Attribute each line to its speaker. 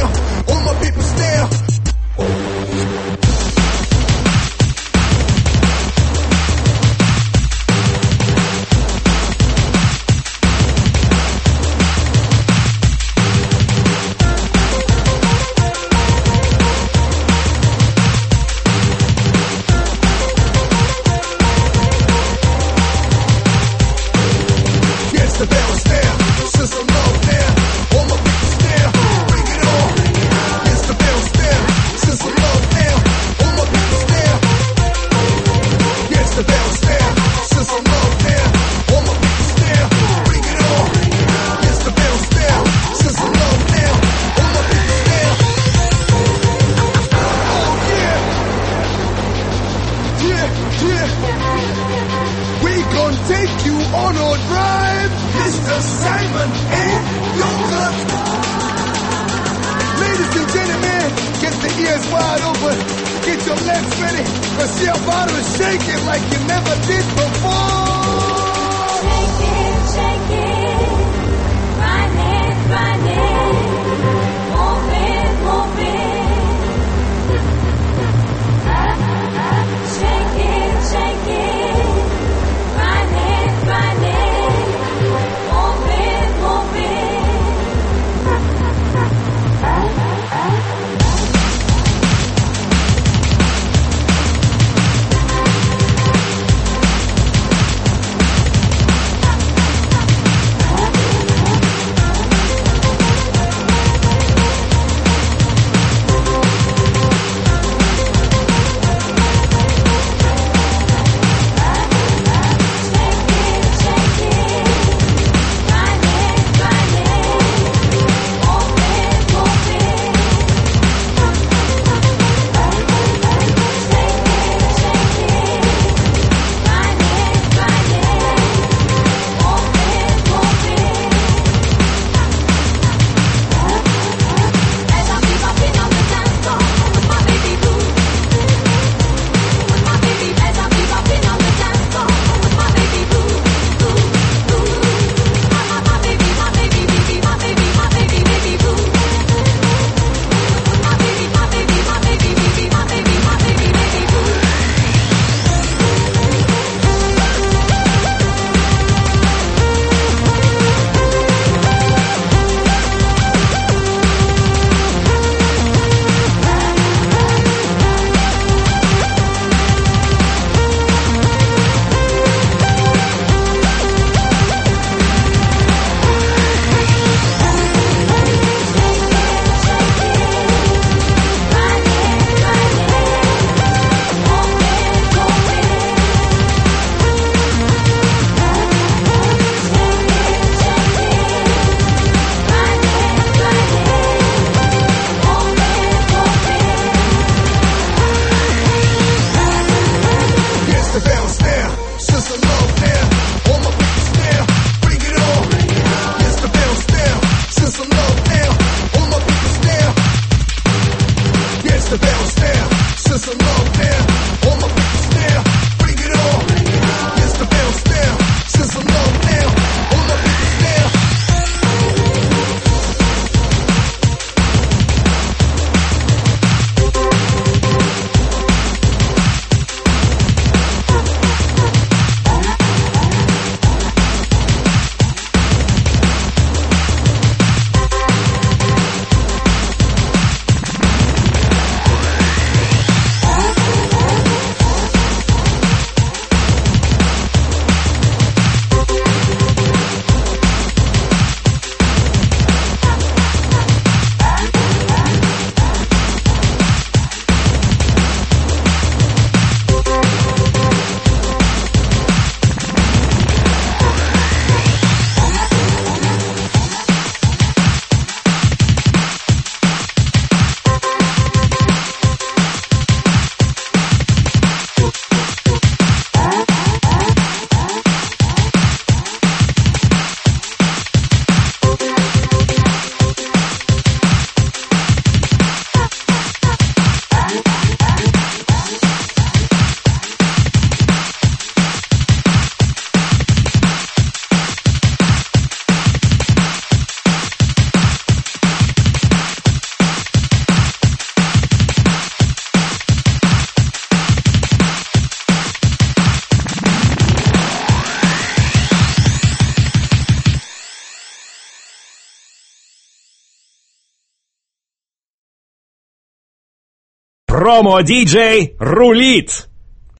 Speaker 1: down. All my people stare. take you on a drive, Mr. Simon ain't Yogurt. Ladies and gentlemen, get the ears wide open, get your legs ready, cause your bottom is shaking like you never did before.
Speaker 2: Промо-диджей рулит!